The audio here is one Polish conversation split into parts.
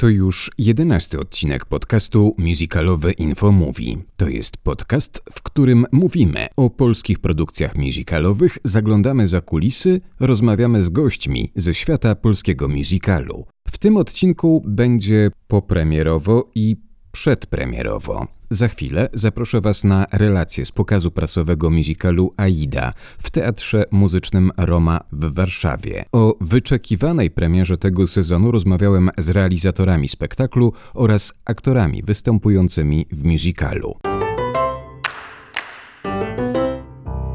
To już jedenasty odcinek podcastu Musicalowe Info Mówi. To jest podcast, w którym mówimy o polskich produkcjach musicalowych, zaglądamy za kulisy, rozmawiamy z gośćmi ze świata polskiego musicalu. W tym odcinku będzie popremierowo i przedpremierowo. Za chwilę zaproszę Was na relację z pokazu prasowego musicalu Aida w Teatrze Muzycznym Roma w Warszawie. O wyczekiwanej premierze tego sezonu rozmawiałem z realizatorami spektaklu oraz aktorami występującymi w musicalu.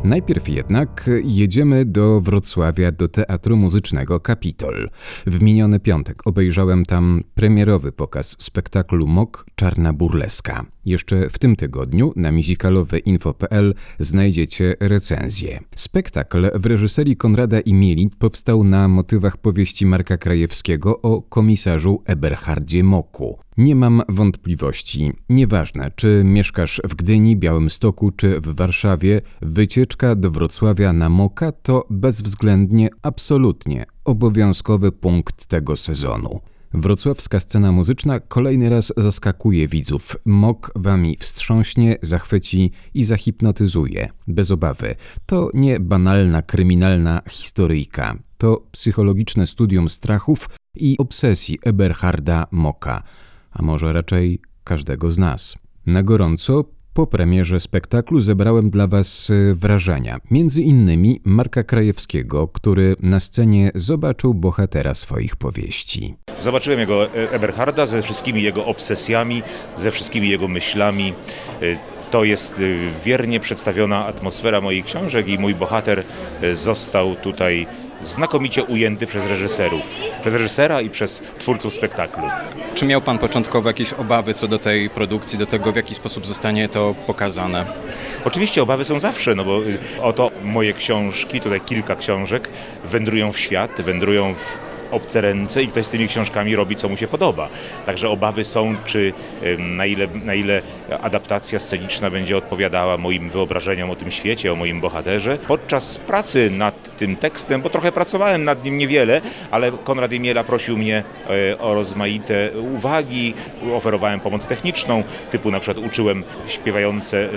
Najpierw jednak jedziemy do Wrocławia, do Teatru Muzycznego Kapitol. W miniony piątek obejrzałem tam premierowy pokaz spektaklu MOK Czarna Burleska. Jeszcze w tym tygodniu na musicaloweinfo.pl znajdziecie recenzję. Spektakl w reżyserii Konrada Imieli powstał na motywach powieści Marka Krajewskiego o komisarzu Eberhardzie Moku. Nie mam wątpliwości. Nieważne, czy mieszkasz w Gdyni, Białymstoku czy w Warszawie, wycieczka do Wrocławia na Moka to bezwzględnie, absolutnie obowiązkowy punkt tego sezonu. Wrocławska scena muzyczna kolejny raz zaskakuje widzów. Mok wami wstrząśnie, zachwyci i zahipnotyzuje. Bez obawy. To nie banalna, kryminalna historyjka. To psychologiczne studium strachów i obsesji Eberharda Moka, a może raczej każdego z nas. Na gorąco po premierze spektaklu zebrałem dla Was e, wrażenia, między innymi Marka Krajewskiego, który na scenie zobaczył bohatera swoich powieści. Zobaczyłem jego e, Eberharda ze wszystkimi jego obsesjami, ze wszystkimi jego myślami. E, to jest wiernie przedstawiona atmosfera moich książek i mój bohater został tutaj znakomicie ujęty przez reżyserów, przez reżysera i przez twórców spektaklu. Czy miał Pan początkowo jakieś obawy co do tej produkcji, do tego w jaki sposób zostanie to pokazane? Oczywiście obawy są zawsze, no bo y, oto moje książki, tutaj kilka książek, wędrują w świat, wędrują w obce ręce i ktoś z tymi książkami robi, co mu się podoba. Także obawy są, czy na ile, na ile adaptacja sceniczna będzie odpowiadała moim wyobrażeniom o tym świecie, o moim bohaterze. Podczas pracy nad tym tekstem, bo trochę pracowałem nad nim niewiele, ale Konrad Imiela prosił mnie e, o rozmaite uwagi, oferowałem pomoc techniczną, typu na przykład uczyłem śpiewające e,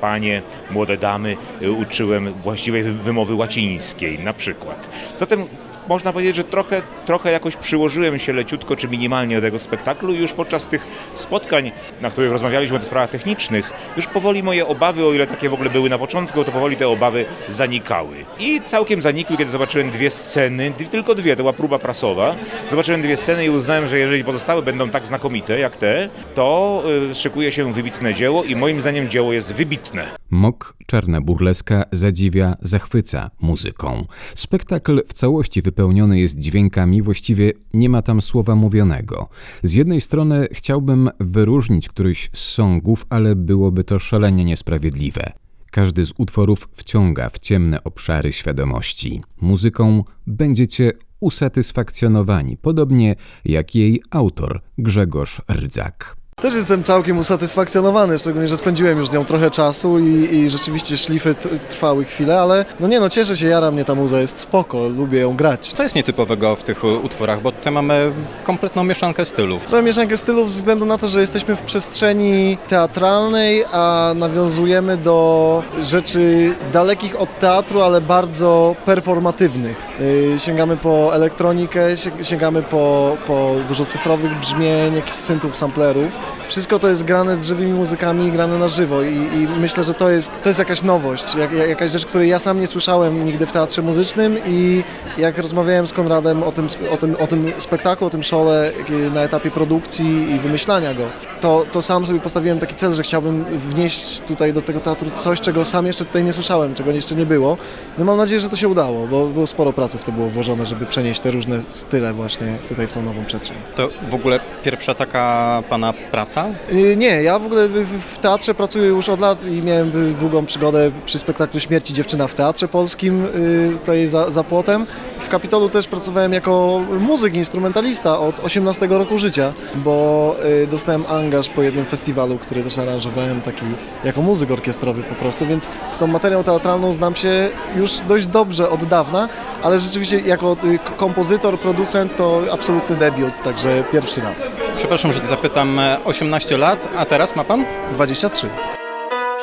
panie, młode damy, e, uczyłem właściwej wymowy łacińskiej na przykład. Zatem można powiedzieć, że trochę, trochę jakoś przyłożyłem się leciutko czy minimalnie do tego spektaklu i już podczas tych spotkań, na których rozmawialiśmy o sprawach technicznych, już powoli moje obawy, o ile takie w ogóle były na początku, to powoli te obawy zanikały. I całkiem zanikły, kiedy zobaczyłem dwie sceny, tylko dwie, to była próba prasowa. Zobaczyłem dwie sceny i uznałem, że jeżeli pozostałe będą tak znakomite jak te, to y, szykuje się wybitne dzieło i moim zdaniem dzieło jest wybitne. Mok Czarna Burleska zadziwia, zachwyca muzyką. Spektakl w całości wypełniony jest dźwiękami, właściwie nie ma tam słowa mówionego. Z jednej strony chciałbym wyróżnić któryś z songów, ale byłoby to szalenie niesprawiedliwe. Każdy z utworów wciąga w ciemne obszary świadomości. Muzyką będziecie usatysfakcjonowani, podobnie jak jej autor Grzegorz Rdzak. Też jestem całkiem usatysfakcjonowany, szczególnie, że spędziłem już z nią trochę czasu i, i rzeczywiście szlify trwały chwilę, ale no nie no, cieszę się, jara mnie ta muza, jest spoko, lubię ją grać. Co jest nietypowego w tych utworach, bo tutaj mamy kompletną mieszankę stylów. Trochę mieszankę stylów ze względu na to, że jesteśmy w przestrzeni teatralnej, a nawiązujemy do rzeczy dalekich od teatru, ale bardzo performatywnych. Yy, sięgamy po elektronikę, sięgamy po, po dużo cyfrowych brzmień, jakichś syntów, samplerów. Wszystko to jest grane z żywymi muzykami, grane na żywo i, i myślę, że to jest, to jest jakaś nowość, jak, jakaś rzecz, której ja sam nie słyszałem nigdy w teatrze muzycznym i jak rozmawiałem z Konradem o tym, o tym, o tym spektaklu, o tym szole na etapie produkcji i wymyślania go, to, to sam sobie postawiłem taki cel, że chciałbym wnieść tutaj do tego teatru coś, czego sam jeszcze tutaj nie słyszałem, czego jeszcze nie było. No mam nadzieję, że to się udało, bo było sporo pracy w to było włożone, żeby przenieść te różne style właśnie tutaj w tą nową przestrzeń. To w ogóle pierwsza taka Pana praca? Y, Nie, ja w ogóle w, teatrze pracuję już od lat i miałem długą przygodę przy spektaklu Śmierci Dziewczyna w Teatrze Polskim, y, tutaj za, za płotem. W Kapitolu też pracowałem jako muzyk, instrumentalista od 18 roku życia, bo y, dostałem angaż po jednym festiwalu, który też aranżowałem taki jako muzyk orkiestrowy po prostu, więc z tą materią teatralną znam się już dość dobrze od dawna, ale rzeczywiście jako y, kompozytor, producent to absolutny debiut, także pierwszy raz. Przepraszam, że zapytam, e, 18 lat, a teraz ma pan? 23.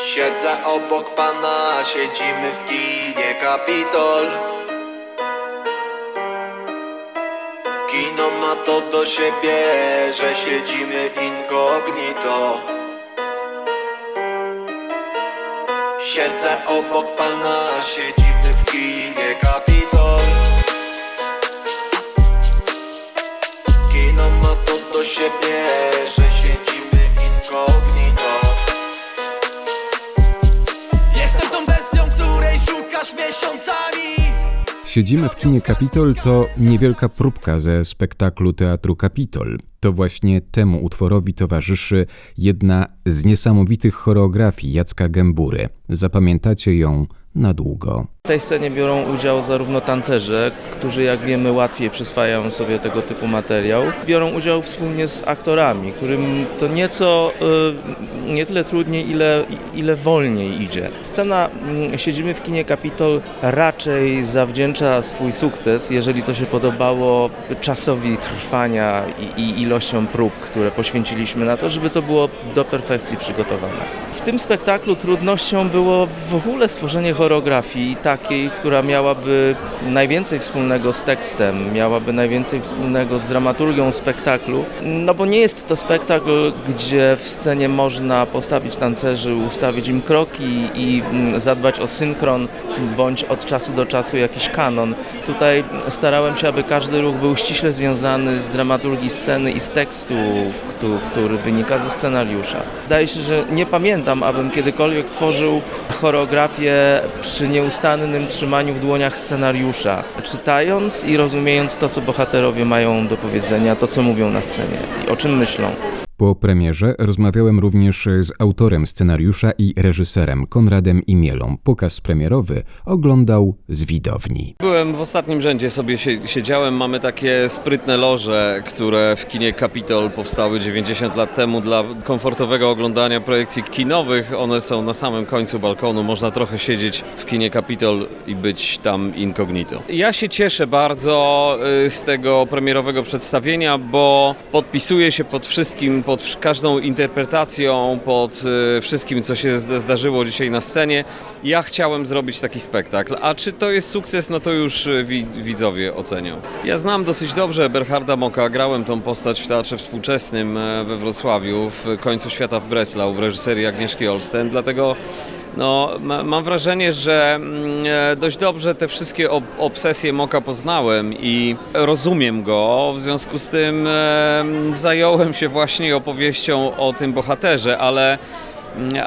Siedzę obok pana, siedzimy w kinie Kapitol Kino ma to do siebie, że siedzimy incognito Siedzę obok pana, siedzimy w kinie Kapitol Kino ma to do siebie, że siedzimy incognito Jestem tą bestią, której szukasz miesiącami Siedzimy w kinie Kapitol to niewielka próbka ze spektaklu Teatru Kapitol. To właśnie temu utworowi towarzyszy jedna z niesamowitych choreografii Jacka Gębury. Zapamiętacie ją na długo. W tej scenie biorą udział zarówno tancerze, którzy jak wiemy łatwiej przyswajają sobie tego typu materiał, biorą udział wspólnie z aktorami, którym to nieco y, nie tyle trudniej, ile, ile wolniej idzie. Scena mm, Siedzimy w kinie Kapitol raczej zawdzięcza swój sukces, jeżeli to się podobało czasowi trwania i, i ilością prób, które poświęciliśmy na to, żeby to było do perfekcji przygotowane. W tym spektaklu trudnością było w ogóle stworzenie choreografii takiej, która miałaby najwięcej wspólnego z tekstem, miałaby najwięcej wspólnego z dramaturgią spektaklu. No bo nie jest to spektakl, gdzie w scenie można postawić tancerzy, ustawić im kroki i mm, zadbać o synchron, bądź od czasu do czasu jakiś kanon. Tutaj starałem się, aby każdy ruch był ściśle związany z dramaturgii sceny i z tekstu, któ- który wynika ze scenariusza. Zdaje się, że nie pamiętam, abym kiedykolwiek tworzył choreografię przy nieustannym trzymaniu w dłoniach scenariusza, czytając i rozumiejąc to, co bohaterowie mają do powiedzenia, to, co mówią na scenie i o czym myślą. Po premierze rozmawiałem również z autorem scenariusza i reżyserem Konradem Imielą. Pokaz premierowy oglądał z widowni. Byłem w ostatnim rzędzie, sobie sie- siedziałem. Mamy takie sprytne loże, które w kinie Capitol powstały 90 lat temu dla komfortowego oglądania projekcji kinowych. One są na samym końcu balkonu. Można trochę siedzieć w kinie Capitol i być tam incognito. Ja się cieszę bardzo y, z tego premierowego przedstawienia, bo podpisuję się pod wszystkim, pod każdą interpretacją, pod y, wszystkim, co się zd- zdarzyło dzisiaj na scenie. Ja chciałem zrobić taki spektakl, a czy to jest sukces, no to już y, wi- widzowie ocenią. Ja znam dosyć dobrze Berharda Moka, grałem tą postać w Teatrze Współczesnym e, we Wrocławiu, w końcu świata w Breslau, w reżyserii Agnieszki Olsten, dlatego no, ma, mam wrażenie, że mm, e, dość dobrze te wszystkie ob obsesje Moka poznałem i rozumiem go. W związku z tym e, zająłem się właśnie opowieścią o tym bohaterze, ale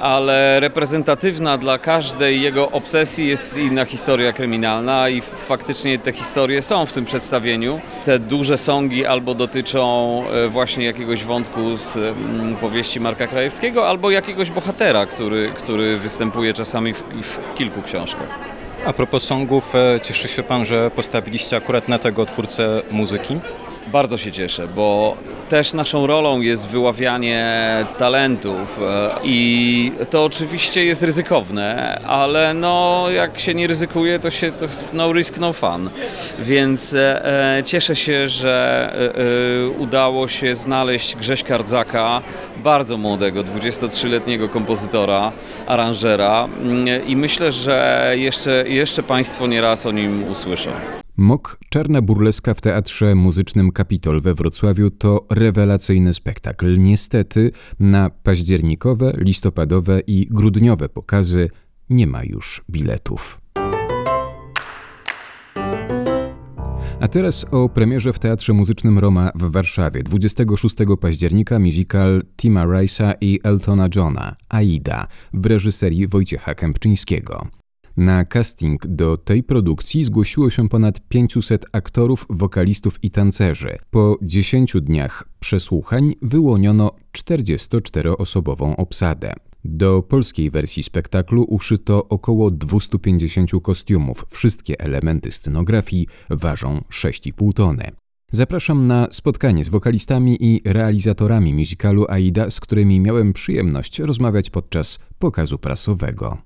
ale reprezentatywna dla każdej jego obsesji jest inna historia kryminalna i faktycznie te historie są w tym przedstawieniu. Te duże sągi albo dotyczą e, właśnie jakiegoś wątku z mm, powieści Marka Krajewskiego, albo jakiegoś bohatera, który, który występuje czasami w, w kilku książkach. A propos songów, e, cieszy się pan, że postawiliście akurat na tego twórcę muzyki? Bardzo się cieszę, bo też naszą rolą jest wyławianie talentów e, i to oczywiście jest ryzykowne, ale no jak się nie ryzykuje, to się to no risk, no fun. Więc e, e, cieszę się, że e, e, udało się znaleźć Grześka Rdzaka, bardzo młodego, 23-letniego kompozytora, aranżera mm, i myślę, że jeszcze, jeszcze Państwo nieraz o nim usłyszą. Mok Czarna Burleska w Teatrze Muzycznym Kapitol we Wrocławiu to rewelacyjny spektakl. Niestety na październikowe, listopadowe i grudniowe pokazy nie ma już biletów. A teraz o premierze w Teatrze Muzycznym Roma w Warszawie. 26 października musical Tima Rice'a i Eltona Johna, Aida, w reżyserii Wojciecha Kępczyńskiego. Na casting do tej produkcji zgłosiło się ponad 500 aktorów, wokalistów i tancerzy. Po 10 dniach przesłuchań wyłoniono 44-osobową obsadę. Do polskiej wersji spektaklu uszyto około 250 kostiumów. Wszystkie elementy scenografii ważą 6,5 tony. Zapraszam na spotkanie z wokalistami i realizatorami musicalu Aida, z którymi miałem przyjemność rozmawiać podczas pokazu prasowego.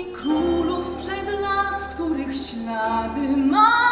I królów sprzed lat, w których ślady mam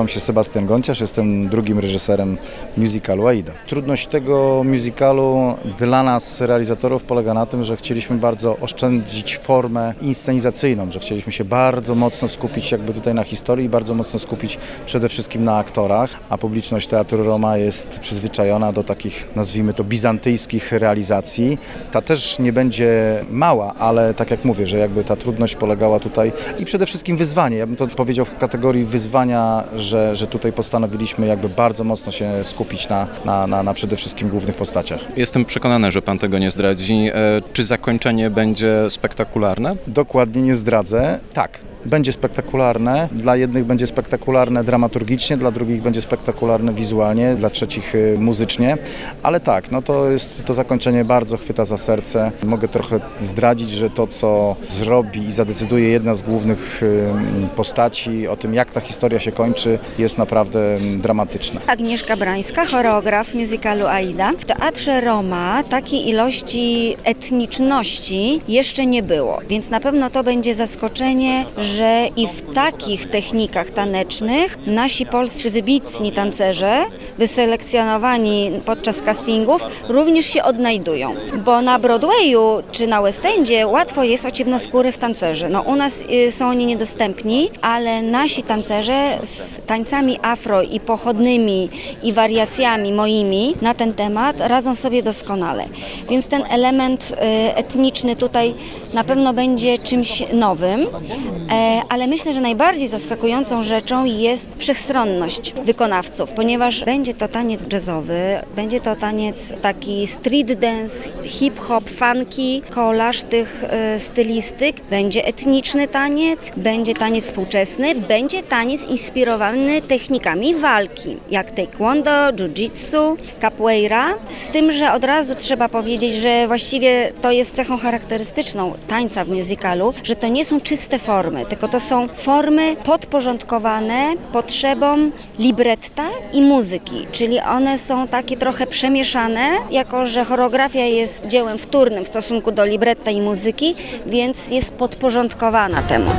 Nazywam się Sebastian Gonciarz, jestem drugim reżyserem musicalu Aida. Trudność tego musicalu dla nas, realizatorów, polega na tym, że chcieliśmy bardzo oszczędzić formę inscenizacyjną, że chcieliśmy się bardzo mocno skupić jakby tutaj na historii i bardzo mocno skupić przede wszystkim na aktorach, a publiczność Teatru Roma jest przyzwyczajona do takich, nazwijmy to, bizantyjskich realizacji. Ta też nie będzie mała, ale tak jak mówię, że jakby ta trudność polegała tutaj i przede wszystkim wyzwanie. Ja bym to powiedział w kategorii wyzwania, że, że tutaj postanowiliśmy jakby bardzo mocno się skupić na, na, na, na przede wszystkim głównych postaciach. Jestem przekonany, że pan tego nie zdradzi. E, Czy zakończenie będzie spektakularne? Dokładnie nie zdradzę. Tak. Będzie spektakularne, dla jednych będzie spektakularne dramaturgicznie, dla drugich będzie spektakularne wizualnie, dla trzecich y, muzycznie, ale tak, no to jest to zakończenie bardzo chwyta za serce. Mogę trochę zdradzić, że to co zrobi i zadecyduje jedna z głównych y, postaci o tym jak ta historia się kończy jest naprawdę mm, dramatyczne. Agnieszka Brańska, choreograf musicalu Aida. W Teatrze Roma takiej ilości etniczności jeszcze nie było, więc na pewno to będzie zaskoczenie, że i w takich technikach tanecznych nasi polscy wybitni tancerze, wyselekcjonowani podczas castingów, również się odnajdują. Bo na Broadwayu czy na West Endzie łatwo jest o ciemnoskórych tancerzy. No u nas y, są oni niedostępni, ale nasi tancerze z tańcami afro i pochodnymi i wariacjami moimi na ten temat radzą sobie doskonale. Więc ten element y, etniczny tutaj na pewno będzie czymś nowym, e, ale myślę, że najbardziej zaskakującą rzeczą jest wszechstronność wykonawców, ponieważ będzie to taniec jazzowy, będzie to taniec taki street dance, hip-hop, funky, kolaż tych e, stylistyk, będzie etniczny taniec, będzie taniec współczesny, będzie taniec inspirowany technikami walki, jak taekwondo, jiu-jitsu, capoeira, z tym, że od razu trzeba powiedzieć, że właściwie to jest cechą charakterystyczną tańca w musicalu, że to nie są czyste formy, tylko to są formy podporządkowane potrzebom libretta i muzyki, czyli one są takie trochę przemieszane, jako że choreografia jest dziełem wtórnym w stosunku do libretta i muzyki, więc jest podporządkowana temu.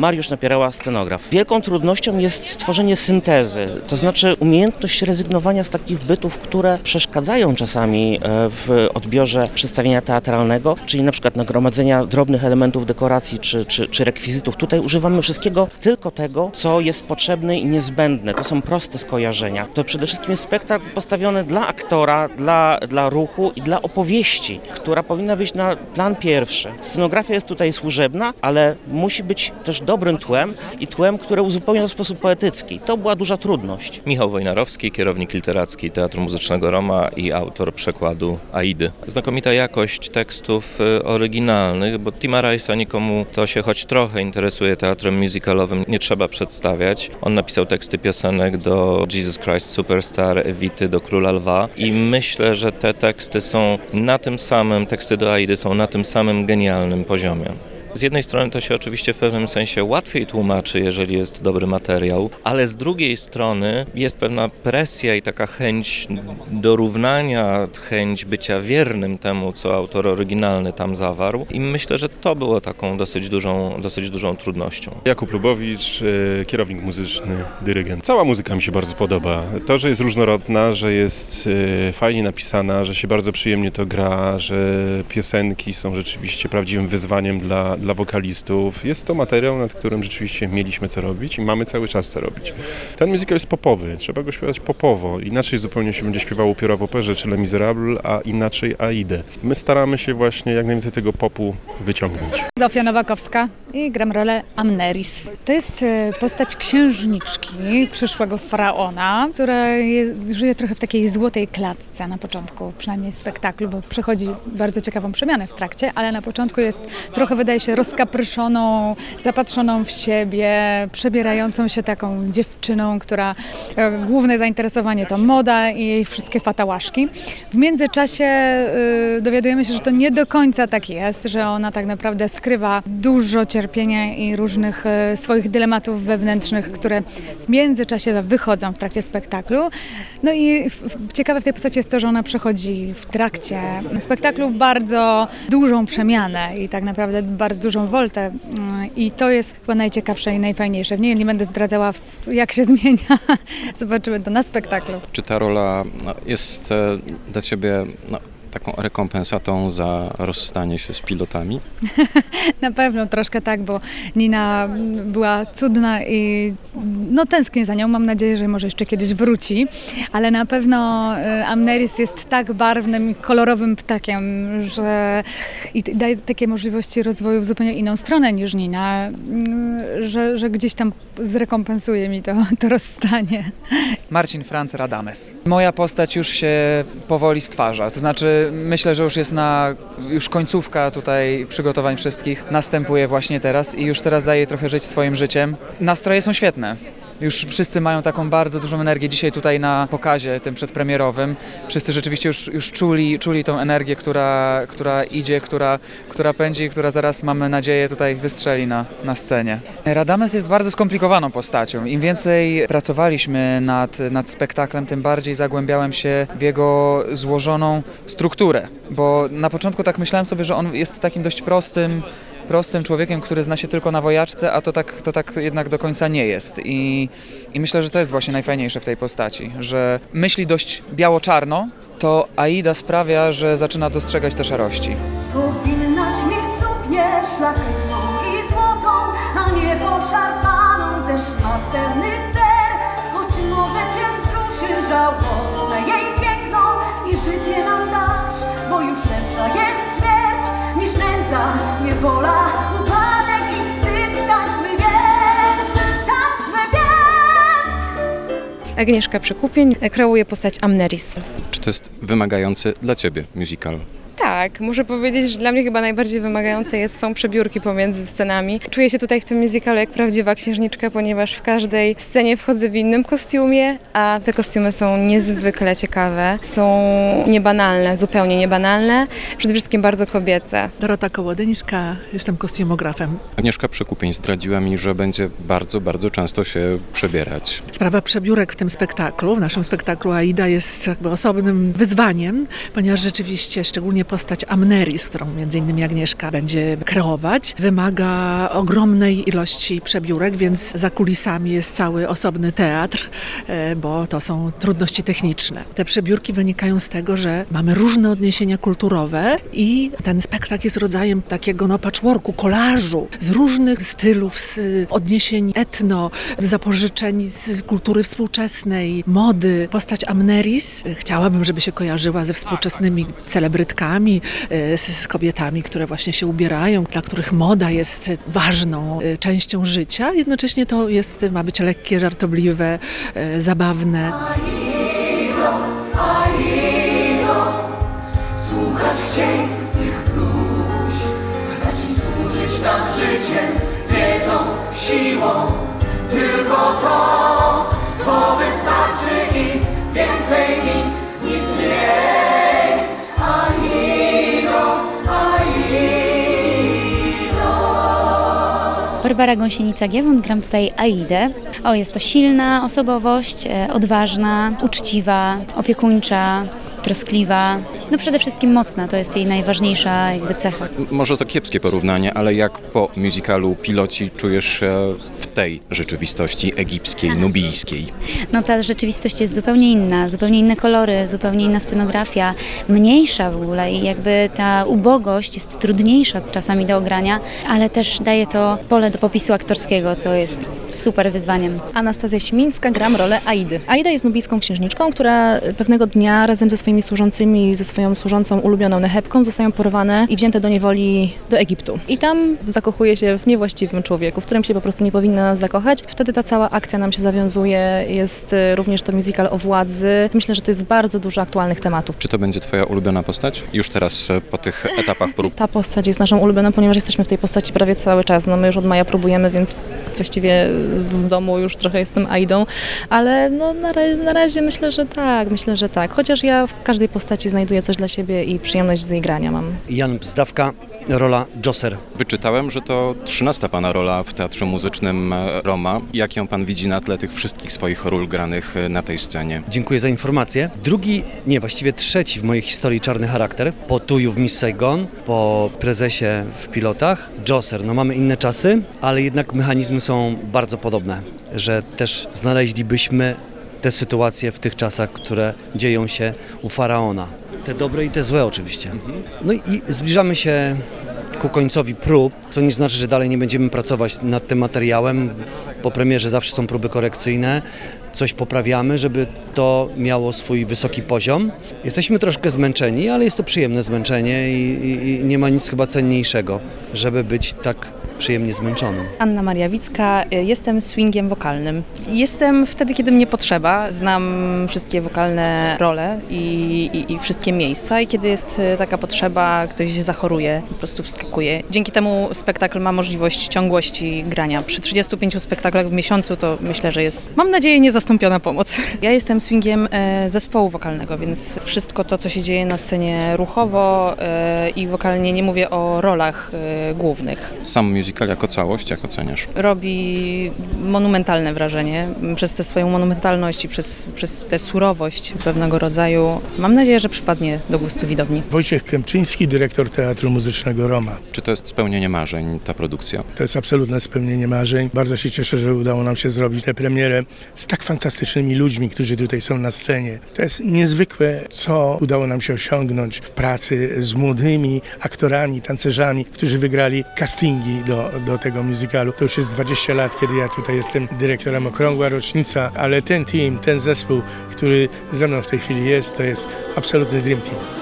Mariusz Napierała, scenograf. Wielką trudnością jest stworzenie syntezy, to znaczy umiejętność rezygnowania z takich bytów, które przeszkadzają czasami e, w odbiorze przedstawienia teatralnego, czyli na przykład nagromadzenia drobnych elementów dekoracji czy, czy, czy rekwizytów. Tutaj używamy wszystkiego, tylko tego, co jest potrzebne i niezbędne. To są proste skojarzenia. To przede wszystkim jest spektakl postawiony dla aktora, dla, dla ruchu i dla opowieści, która powinna wyjść na plan pierwszy. Scenografia jest tutaj służebna, ale musi być też dobrym tłem i tłem, które uzupełnia to w sposób poetycki. To była duża trudność. Michał Wojnarowski, kierownik literacki Teatru Muzycznego Roma i autor przekładu Aidy. Znakomita jakość tekstów y, oryginalnych, bo Tima Rice'a nikomu, kto się choć trochę interesuje teatrem musicalowym, nie trzeba przedstawiać. On napisał teksty piosenek do Jesus Christ Superstar, Evity, do Króla Lwa i myślę, że te teksty są na tym samym, teksty do Aidy są na tym samym genialnym poziomie. Z jednej strony to się oczywiście w pewnym sensie łatwiej tłumaczy, jeżeli jest dobry materiał, ale z drugiej strony jest pewna presja i taka chęć dorównania, chęć bycia wiernym temu, co autor oryginalny tam zawarł i myślę, że to było taką dosyć dużą, dosyć dużą trudnością. Jakub Lubowicz, e, kierownik muzyczny, dyrygent. Cała muzyka mi się bardzo podoba. To, że jest różnorodna, że jest e, fajnie napisana, że się bardzo przyjemnie to gra, że piosenki są rzeczywiście prawdziwym wyzwaniem dla, dla wokalistów. Jest to materiał, nad którym rzeczywiście mieliśmy co robić i mamy cały czas co robić. Ten musical jest popowy, trzeba go śpiewać popowo. Inaczej zupełnie się będzie śpiewało Pióra w operze czy Le Miserable, a inaczej Aidę. My staramy się właśnie jak najwięcej tego popu wyciągnąć. Zofia Nowakowska i gram rolę Amneris. To jest e, postać księżniczki, przyszłego faraona, która jest, żyje trochę w takiej złotej klatce na początku, przynajmniej spektaklu, bo przechodzi bardzo ciekawą przemianę w trakcie, ale na początku jest trochę, wydaje się, rozkapryszoną, zapatrzoną w siebie, przebierającą się taką dziewczyną, która e, główne zainteresowanie to moda i jej wszystkie fatałaszki. W międzyczasie y, dowiadujemy się, że to nie do końca tak jest, że ona tak naprawdę skrywa dużo cierpienia i różnych e, swoich dylematów wewnętrznych, które w międzyczasie wychodzą w trakcie spektaklu. No i ciekawe w tej postaci jest to, że ona przechodzi w trakcie spektaklu bardzo dużą przemianę i tak naprawdę bardzo dużą woltę Mm, i to jest chyba najciekawsze i najfajniejsze. W niej nie będę zdradzała jak się zmienia, zobaczymy to na spektaklu. Czy ta rola no, jest e, dla Ciebie no, taką rekompensatą za rozstanie się z pilotami? Na pewno troszkę tak, bo Nina była cudna i no tęsknię za nią. Mam nadzieję, że może jeszcze kiedyś wróci, ale na pewno y, Amneris jest tak barwnym i kolorowym ptakiem, że i daje takie możliwości rozwoju w zupełnie inną stronę niż Nina, y, że, że gdzieś tam zrekompensuje mi to, to rozstanie. Marcin Franz Radames. Moja postać już się powoli stwarza, to znaczy myślę, że już jest na już końcówka tutaj przygotowań wszystkich, następuje właśnie teraz i już teraz daje trochę żyć swoim życiem. Nastroje są świetne. Już wszyscy mają taką bardzo dużą energię dzisiaj tutaj na pokazie tym przedpremierowym. Wszyscy rzeczywiście już, już czuli, czuli tą energię, która, która idzie, która, która pędzi która zaraz mamy nadzieję tutaj wystrzeli na, na scenie. Radames jest bardzo skomplikowaną postacią. Im więcej pracowaliśmy nad, nad spektaklem, tym bardziej zagłębiałem się w jego złożoną strukturę. Bo na początku tak myślałem sobie, że on jest takim dość prostym, prostym człowiekiem, który zna się tylko na wojaczce, a to tak, to tak jednak do końca nie jest. I, I myślę, że to jest właśnie najfajniejsze w tej postaci, że myśli dość biało-czarno, to Aida sprawia, że zaczyna dostrzegać te szarości. Powinnaś mieć suknię szlachetną i złotą, a nie poszarpaną ze szmat pełnych cer. Choć może cię wzruszy żałosne jej piękno i życie nam dasz, bo już lepsza jest śmierć niż nędza, niewola, Agnieszka Przekupień kreuje postać Amneris. Czy to jest wymagający dla Ciebie musical? Tak, muszę powiedzieć, że dla mnie chyba najbardziej wymagające jest, są przebiórki pomiędzy scenami. Czuję się tutaj w tym musicalu jak prawdziwa księżniczka, ponieważ w każdej scenie wchodzę w innym kostiumie, a te kostiumy są niezwykle ciekawe, są niebanalne, zupełnie niebanalne, przede wszystkim bardzo kobiece. Dorota Kołodyńska, jestem kostiumografem. Agnieszka Przekupień zdradziła mi, że będzie bardzo, bardzo często się przebierać. Sprawa przebiórek w tym spektaklu, w naszym spektaklu Aida jest jakby osobnym wyzwaniem, ponieważ rzeczywiście szczególnie postać Amneris, którą między innymi Agnieszka będzie kreować, wymaga ogromnej ilości przebiórek, więc za kulisami jest cały osobny teatr, e, bo to są trudności techniczne. Te przebiórki wynikają z tego, że mamy różne odniesienia kulturowe i ten spektakl jest rodzajem takiego no, patchworku, kolażu z różnych stylów, z odniesień etno, zapożyczeń z kultury współczesnej, mody. Postać Amneris e, chciałabym, żeby się kojarzyła ze współczesnymi celebrytkami, e, z, kobietami, które właśnie się ubierają, dla których moda jest ważną e, częścią życia. Jednocześnie to jest, ma być lekkie, żartobliwe, e, zabawne. Aido, Aido, słuchać chciej tych bluź. Zacznij służyć nam życiem, wiedzą, siłą. Tylko to, Barbara Gąsienica-Giewont, gram tutaj Aidę. O, jest to silna osobowość, e, odważna, uczciwa, opiekuńcza, troskliwa. No przede wszystkim mocna, to jest jej najważniejsza jakby cecha. Może to kiepskie porównanie, ale jak po musicalu Piloci czujesz się w tej rzeczywistości egipskiej, nubijskiej? No ta rzeczywistość jest zupełnie inna, zupełnie inne kolory, zupełnie inna scenografia, mniejsza w ogóle i jakby ta ubogość jest trudniejsza czasami do ogrania, ale też daje to pole do popisu aktorskiego, co jest super wyzwaniem. Anastazja Simińska, gram rolę Aidy. Aida jest nubijską księżniczką, która pewnego dnia razem ze swoimi służącymi, ze swoją służącą ulubioną Nehebką zostają porwane i wzięte do niewoli do Egiptu. I tam zakochuje się w niewłaściwym człowieku, w którym się po prostu nie powinna zakochać. Wtedy ta cała akcja nam się zawiązuje, jest y, również to musical o władzy. Myślę, że to jest bardzo dużo aktualnych tematów. Czy to będzie Twoja ulubiona postać? Już teraz e, po tych etapach prób. Ta postać jest naszą ulubioną, ponieważ jesteśmy w tej postaci prawie cały czas. No my już od maja próbujemy, więc właściwie w domu już trochę jestem Aidą, ale no na, na razie myślę, że tak, myślę, że tak. Chociaż ja w każdej postaci znajduję coś dla siebie i przyjemność z jej grania mam. Jan Bzdawka, rola Joser. Wyczytałem, że to trzynasta Pana rola w Teatrze Muzycznym e, Roma. Jak ją Pan widzi na tle tych wszystkich swoich ról granych e, na tej scenie? Dziękuję za informację. Drugi, nie, właściwie trzeci w mojej historii czarny charakter. Po Tuju w Miss Saigon, po prezesie w pilotach. Joser, no mamy inne czasy, ale jednak mechanizmy są bardzo podobne, że też znaleźlibyśmy te sytuacje w tych czasach, które dzieją się u Faraona. Te dobre i te złe oczywiście. No i zbliżamy się ku końcowi prób, co nie znaczy, że dalej nie będziemy pracować nad tym materiałem. Po premierze zawsze są próby korekcyjne, coś poprawiamy, żeby to miało swój wysoki poziom. Jesteśmy troszkę zmęczeni, ale jest to przyjemne zmęczenie i, i, i nie ma nic chyba cenniejszego, żeby być tak przyjemnie zmęczonym. Anna Maria Wicka, y, jestem swingiem wokalnym. Jestem wtedy, kiedy mnie potrzeba. Znam wszystkie wokalne role i, i, i wszystkie miejsca i kiedy jest y, taka potrzeba, ktoś zachoruje, po prostu wskakuje. Dzięki temu spektakl ma możliwość ciągłości grania. Przy 35 spektaklach w miesiącu to myślę, że jest, mam nadzieję, niezastąpiona pomoc. Ja jestem swingiem e, zespołu wokalnego, więc wszystko to, co się dzieje na scenie ruchowo i wokalnie, nie mówię o rolach głównych. Sam musical jako całość, jak oceniasz? robi monumentalne wrażenie przez tę swoją monumentalność i przez, przez tę surowość pewnego rodzaju. Mam nadzieję, że przypadnie do gustu widowni. Wojciech Kępczyński, dyrektor Teatru Muzycznego Roma. Czy to jest spełnienie marzeń, ta produkcja? To jest absolutne spełnienie marzeń. Bardzo się cieszę, że udało nam się zrobić tę premierę z tak fantastycznymi ludźmi, którzy tutaj są na scenie. To jest niezwykłe, co udało nam się osiągnąć w pracy z młodymi aktorami, tancerzami, którzy wygrali castingi do, do tego musicalu. To już jest 20 lat, kiedy ja tutaj jestem dyrektorem, okrągła rocznica, ale ten team, ten zespół, który ze mną w tej chwili jest, to jest absolutny dream team.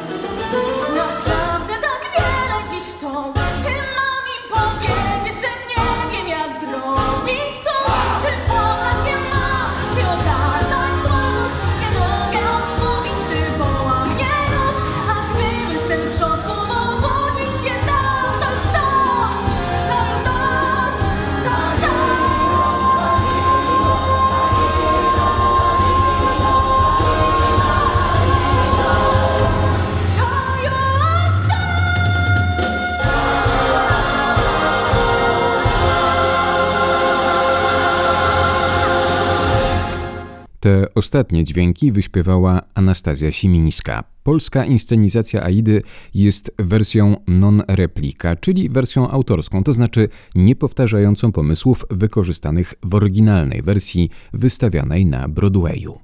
Te ostatnie dźwięki wyśpiewała Anastazja Simińska. Polska inscenizacja Aidy jest wersją non-replika, czyli wersją autorską, to znaczy niepowtarzającą pomysłów wykorzystanych w oryginalnej wersji wystawianej na Broadwayu.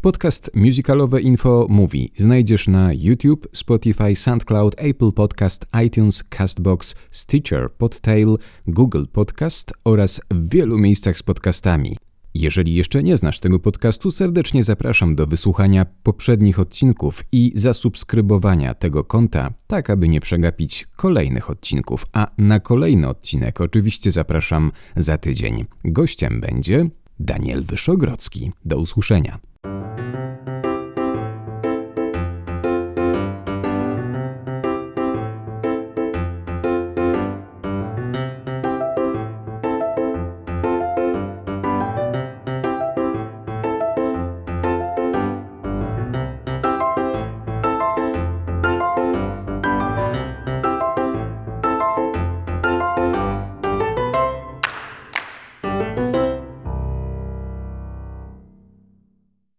Podcast Musicalowe Info Mówi znajdziesz na YouTube, Spotify, SoundCloud, Apple Podcast, iTunes, Castbox, Stitcher, Podtail, Google Podcast oraz w wielu miejscach z podcastami. Jeżeli jeszcze nie znasz tego podcastu, serdecznie zapraszam do wysłuchania poprzednich odcinków i zasubskrybowania tego konta, tak aby nie przegapić kolejnych odcinków. A na kolejny odcinek oczywiście zapraszam za tydzień. Gościem będzie Daniel Wyszogrodzki. Do usłyszenia.